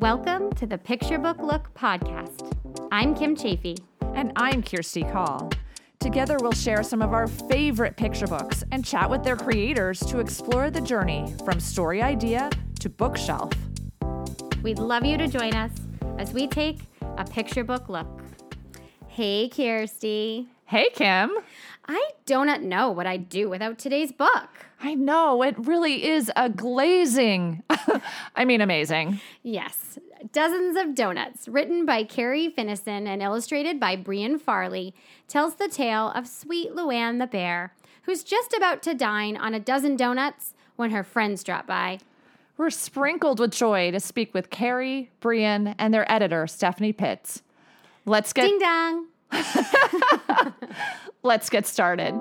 Welcome to the Picture Book Look podcast. I'm Kim Chaffee. And I'm Kirsty Call. Together, we'll share some of our favorite picture books and chat with their creators to explore the journey from story idea to bookshelf. We'd love you to join us as we take a picture book look. Hey, Kirsty. Hey, Kim. I do not know what I'd do without today's book. I know, it really is a glazing. I mean, amazing. Yes, Dozens of Donuts, written by Carrie Finison and illustrated by Brianne Farley, tells the tale of sweet Luann the bear, who's just about to dine on a dozen donuts when her friends drop by. We're sprinkled with joy to speak with Carrie, Brianne, and their editor, Stephanie Pitts. Let's get Ding dong. Let's get started.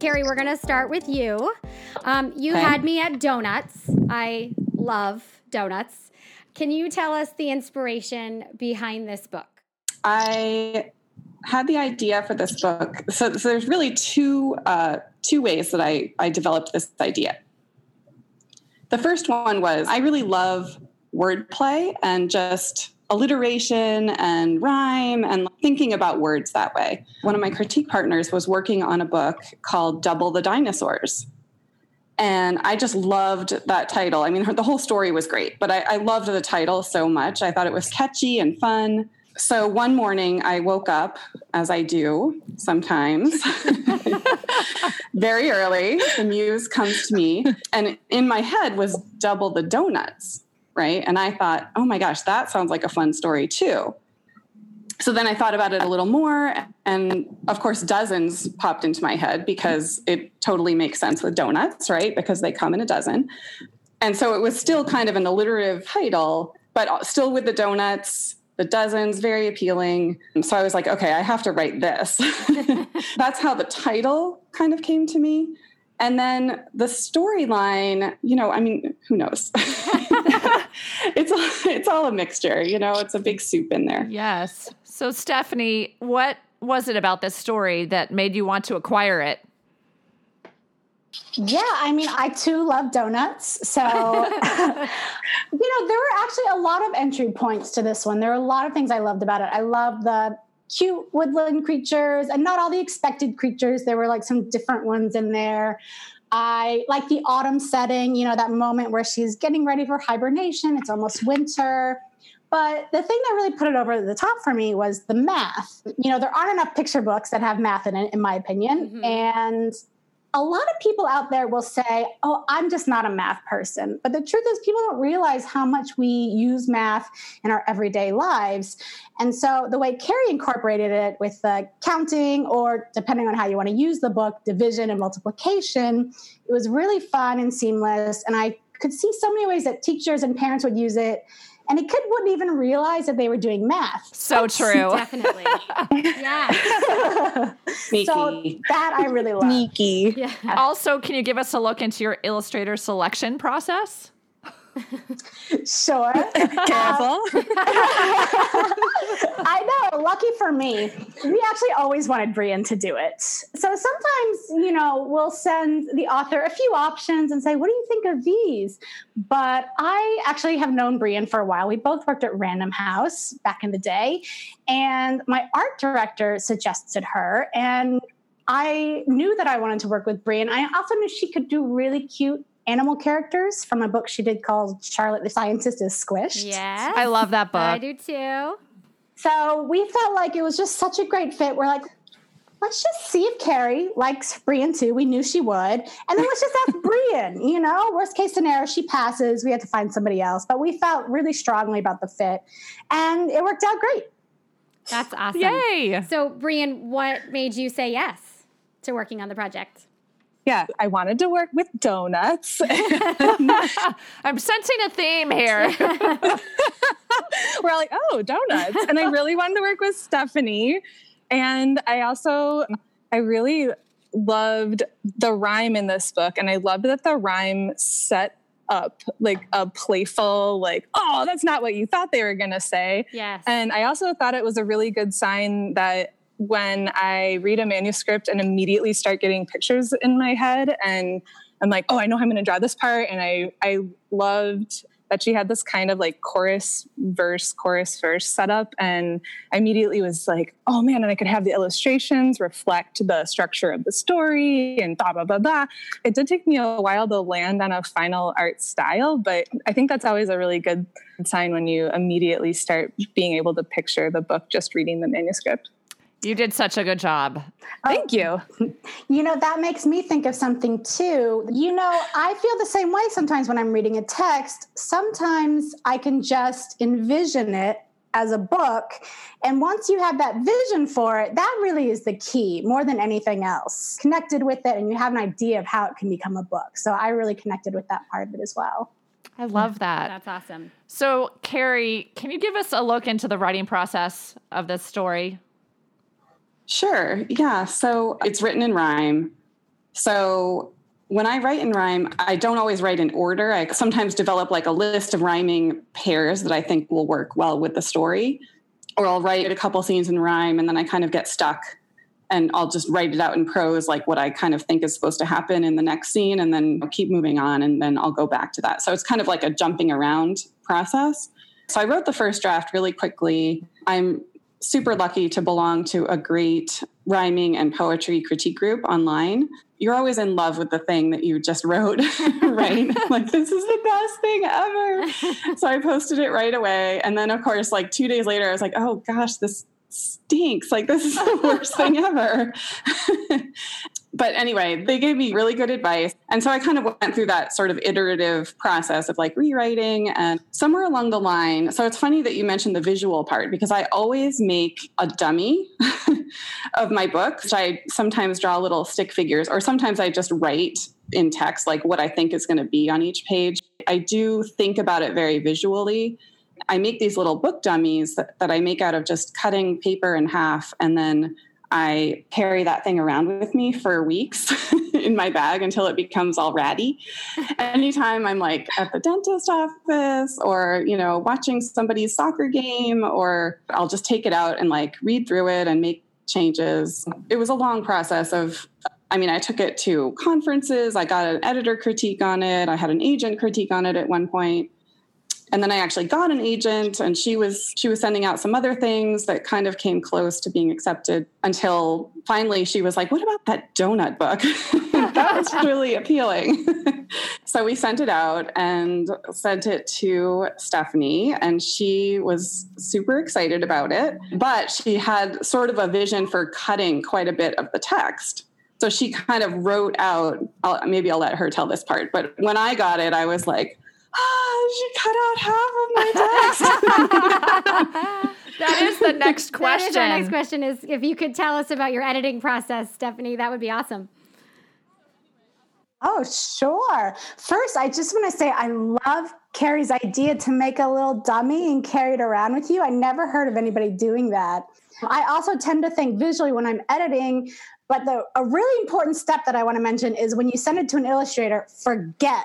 Carrie, we're going to start with you. Um, you Okay. had me at donuts. I love donuts. Can you tell us the inspiration behind this book? I had the idea for this book. So, so there's really two uh, two ways that I I developed this idea. The first one was I really love wordplay and just alliteration and rhyme and thinking about words that way. One of my critique partners was working on a book called Double the Dinosaurs. And I just loved that title. I mean, the whole story was great, but I, I loved the title so much. I thought it was catchy and fun. So one morning I woke up, as I do sometimes, very early. The muse comes to me, and in my head was double the donuts, right? And I thought, oh my gosh, that sounds like a fun story too. So then I thought about it a little more, and of course, dozens popped into my head because it totally makes sense with donuts, right? Because they come in a dozen. And so it was still kind of an alliterative title, but still with the donuts, the dozens, very appealing. So I was like, okay, I have to write this. That's how the title kind of came to me. And then the storyline, you know, I mean, who knows? it's all, it's all a mixture, you know, it's a big soup in there. Yes. So, Stephanie, what was it about this story that made you want to acquire it? Yeah, I mean, I too love donuts. So, you know, there were actually a lot of entry points to this one. There were a lot of things I loved about it. I love the cute woodland creatures and not all the expected creatures. There were like some different ones in there. I like the autumn setting, you know, that moment where she's getting ready for hibernation. It's almost winter. But the thing that really put it over the top for me was the math. You know, there aren't enough picture books that have math in it, in my opinion. Mhm. And a lot of people out there will say, Oh, I'm just not a math person. But the truth is, people don't realize how much we use math in our everyday lives. And so the way Carrie incorporated it with the counting, or depending on how you want to use the book, division and multiplication, it was really fun and seamless. And I could see so many ways that teachers and parents would use it. And it kid wouldn't even realize that they were doing math. So true. Definitely. yeah. so that I really love. Sneaky. Yeah. Also, can you give us a look into your illustrator selection process? Sure. Uh, Careful. Uh, I know. Lucky for me, we actually always wanted Brianne to do it. So sometimes, you know, we'll send the author a few options and say, "What do you think of these?" But I actually have known Brianne for a while. We both worked at Random House back in the day, and my art director suggested her, and I knew that I wanted to work with Brianne. I also knew she could do really cute animal characters from a book she did called Charlotte the Scientist is Squished. Yes. I love that book. I do too. So we felt like it was just such a great fit. We're like, let's just see if Carrie likes Brianne too. We knew she would. And then let's just ask Brianne, you know, worst case scenario, she passes. We had to find somebody else. But we felt really strongly about the fit. And it worked out great. That's awesome. Yay. So, Brianne, what made you say yes to working on the project? Yeah, I wanted to work with donuts. I'm sensing a theme here. We're like, oh, donuts. And I really wanted to work with Stephanie. And I also, I really loved the rhyme in this book. And I loved that the rhyme set up like a playful, like, oh, that's not what you thought they were going to say. Yes. And I also thought it was a really good sign that when I read a manuscript and immediately start getting pictures in my head and I'm like, oh, I know I'm going to draw this part. And I, I loved that she had this kind of like chorus verse, chorus verse setup. And I immediately was like, oh man, and I could have the illustrations reflect the structure of the story and blah, blah, blah, blah. It did take me a while to land on a final art style, but I think that's always a really good sign when you immediately start being able to picture the book just reading the manuscript. You did such a good job. Oh. Thank you. You know, that makes me think of something too. You know, I feel the same way sometimes when I'm reading a text. Sometimes I can just envision it as a book. And once you have that vision for it, that really is the key more than anything else. Connected with it, and you have an idea of how it can become a book. So I really connected with that part of it as well. I love that. That's awesome. So, Carrie, can you give us a look into the writing process of this story? Sure. Yeah. So it's written in rhyme. So when I write in rhyme, I don't always write in order. I sometimes develop like a list of rhyming pairs that I think will work well with the story. Or I'll write a couple scenes in rhyme and then I kind of get stuck and I'll just write it out in prose, like what I kind of think is supposed to happen in the next scene, and then I'll keep moving on and then I'll go back to that. So it's kind of like a jumping around process. So I wrote the first draft really quickly. I'm super lucky to belong to a great rhyming and poetry critique group online. You're always in love with the thing that you just wrote, right? like, this is the best thing ever. so I posted it right away. And then, of course, like two days later, I was like, oh gosh, this stinks. Like, this is the worst thing ever but anyway, they gave me really good advice. And so I kind of went through that sort of iterative process of like rewriting and somewhere along the line. So it's funny that you mentioned the visual part because I always make a dummy of my book, which I sometimes draw little stick figures, or sometimes I just write in text like what I think is going to be on each page. I do think about it very visually. I make these little book dummies that, that I make out of just cutting paper in half and then I carry that thing around with me for weeks in my bag until it becomes all ratty. Anytime I'm like at the dentist office or, you know, watching somebody's soccer game, or I'll just take it out and like read through it and make changes. It was a long process of I mean, I took it to conferences. I got an editor critique on it. I had an agent critique on it at one point and then I actually got an agent and she was she was sending out some other things that kind of came close to being accepted until finally she was like, "What about that donut book?" That's really appealing. so we sent it out and sent it to Stephanie and she was super excited about it, but she had sort of a vision for cutting quite a bit of the text. So she kind of wrote out, I'll, maybe I'll let her tell this part, but when I got it, I was like, ah, she cut out half of my text. that is the next question. That is our next question is if you could tell us about your editing process, Stephanie, that would be awesome. Oh, sure. First, I just want to say I love Carrie's idea to make a little dummy and carry it around with you. I never heard of anybody doing that. I also tend to think visually when I'm editing, but the a really important step that I want to mention is when you send it to an illustrator, forget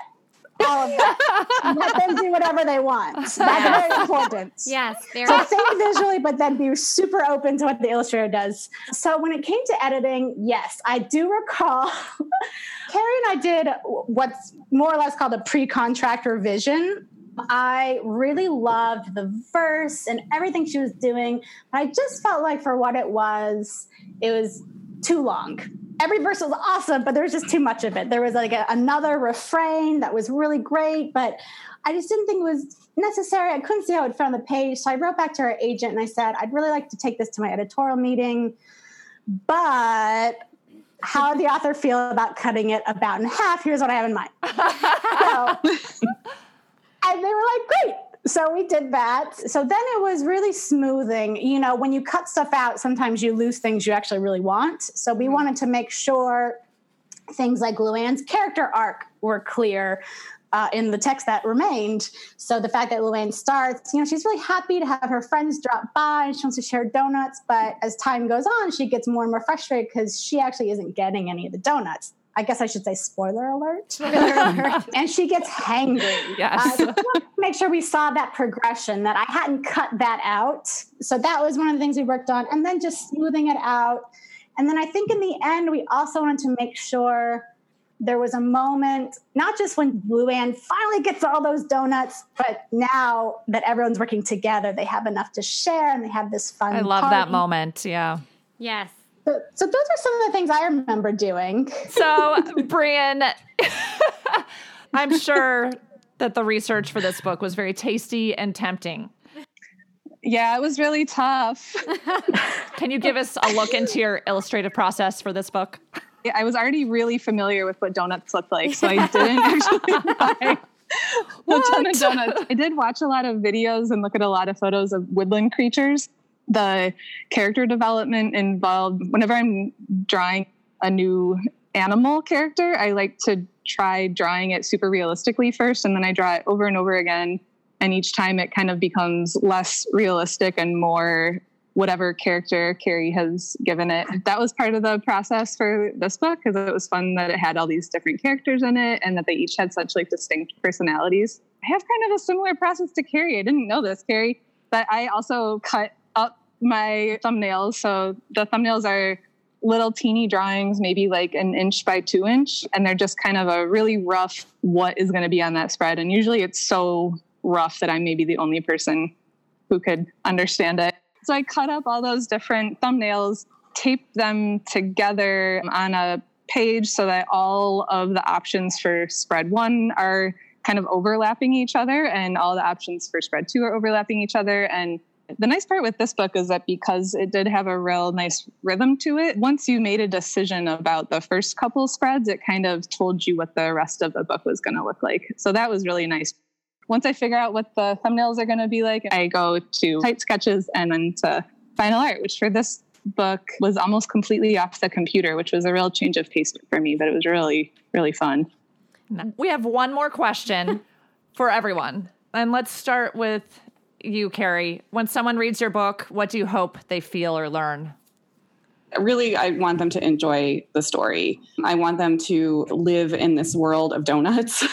all of that. Let them do whatever they want. That's very important. Yes. So think visually, but then be super open to what the illustrator does. So when it came to editing, yes, I do recall Carrie and I did what's more or less called a pre-contract revision. I really loved the verse and everything she was doing, but I just felt like for what it was, it was too long every verse was awesome, but there was just too much of it. There was like a, another refrain that was really great, but I just didn't think it was necessary. I couldn't see how it fit on the page. So I wrote back to our agent and I said, I'd really like to take this to my editorial meeting, but how the author feel about cutting it about in half? Here's what I have in mind. so, and they were like, great so we did that. So then it was really smoothing. You know, when you cut stuff out, sometimes you lose things you actually really want. So we mm-hmm. wanted to make sure things like Luann's character arc were clear. Uh, in the text that remained. So the fact that Luann starts, you know, she's really happy to have her friends drop by and she wants to share donuts. But as time goes on, she gets more and more frustrated because she actually isn't getting any of the donuts. I guess I should say spoiler alert. Spoiler alert. and she gets hangry. Yes. Uh, make sure we saw that progression, that I hadn't cut that out. So that was one of the things we worked on. And then just smoothing it out. And then I think in the end, we also wanted to make sure there was a moment, not just when Luann finally gets all those donuts, but now that everyone's working together, they have enough to share and they have this fun. I love party. that moment. Yeah. Yes. So, so those are some of the things I remember doing. So, Brianne, I'm sure that the research for this book was very tasty and tempting. Yeah, it was really tough. Can you give us a look into your illustrative process for this book? Yeah, I was already really familiar with what donuts looked like, so I didn't actually buy a ton of donuts. I did watch a lot of videos and look at a lot of photos of woodland creatures. The character development involved, whenever I'm drawing a new animal character, I like to try drawing it super realistically first, and then I draw it over and over again. And each time it kind of becomes less realistic and more whatever character Carrie has given it. That was part of the process for this book because it was fun that it had all these different characters in it and that they each had such like distinct personalities. I have kind of a similar process to Carrie. I didn't know this, Carrie, but I also cut up my thumbnails. So the thumbnails are little teeny drawings, maybe like an inch by two inch, and they're just kind of a really rough what is going to be on that spread. And usually it's so rough that I'm maybe the only person who could understand it. So I cut up all those different thumbnails, taped them together on a page so that all of the options for spread one are kind of overlapping each other and all the options for spread two are overlapping each other. And the nice part with this book is that because it did have a real nice rhythm to it, once you made a decision about the first couple spreads, it kind of told you what the rest of the book was going to look like. So that was really nice once I figure out what the thumbnails are going to be like, I go to tight sketches and then to final art, which for this book was almost completely off the computer, which was a real change of pace for me, but it was really, really fun. We have one more question for everyone. And let's start with you, Carrie. When someone reads your book, what do you hope they feel or learn? really i want them to enjoy the story. I want them to live in this world of donuts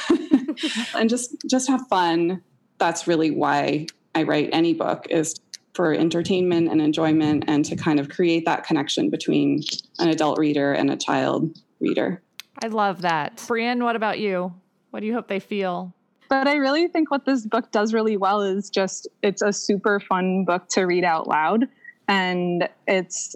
and just just have fun. That's really why i write any book is for entertainment and enjoyment and to kind of create that connection between an adult reader and a child reader. I love that. Brianne what about you? What do you hope they feel but I really think what this book does really well is just it's a super fun book to read out loud and it's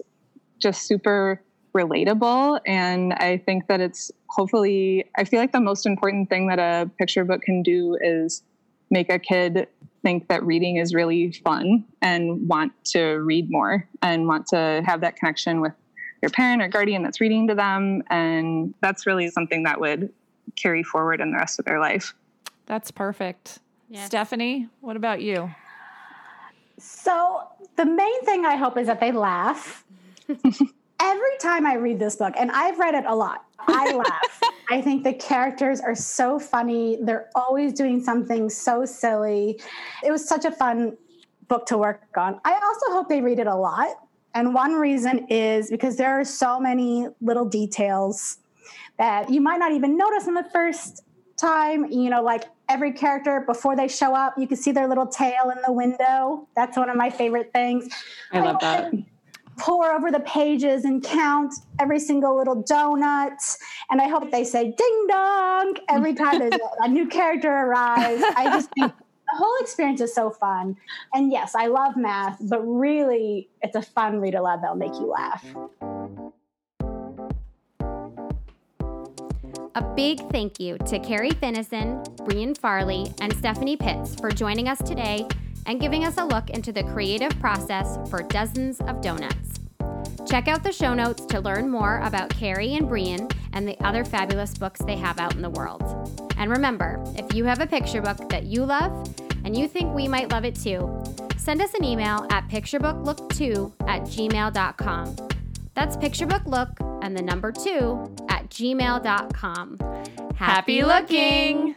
just super relatable. And I think that it's hopefully, I feel like the most important thing that a picture book can do is make a kid think that reading is really fun and want to read more and want to have that connection with your parent or guardian that's reading to them. And that's really something that would carry forward in the rest of their life. That's perfect. Yes. Stephanie, what about you? So, the main thing I hope is that they laugh. Every time I read this book, and I've read it a lot, I laugh. I think the characters are so funny. They're always doing something so silly. It was such a fun book to work on. I also hope they read it a lot. And one reason is because there are so many little details that you might not even notice in the first time. You know, like every character before they show up, you can see their little tail in the window. That's one of my favorite things. I love that. Pour over the pages and count every single little donut. And I hope they say ding dong every time there's a, a new character arrives. I just think the whole experience is so fun. And yes, I love math, but really, it's a fun read aloud that'll make you laugh. A big thank you to Carrie Finison, Brianne Farley, and Stephanie Pitts for joining us today and giving us a look into the creative process for dozens of donuts. Check out the show notes to learn more about Carrie and Brianne and the other fabulous books they have out in the world. And remember, if you have a picture book that you love and you think we might love it too, send us an email at picturebooklook2 at gmail.com. That's picturebooklook and the number 2 at gmail.com. Happy, looking!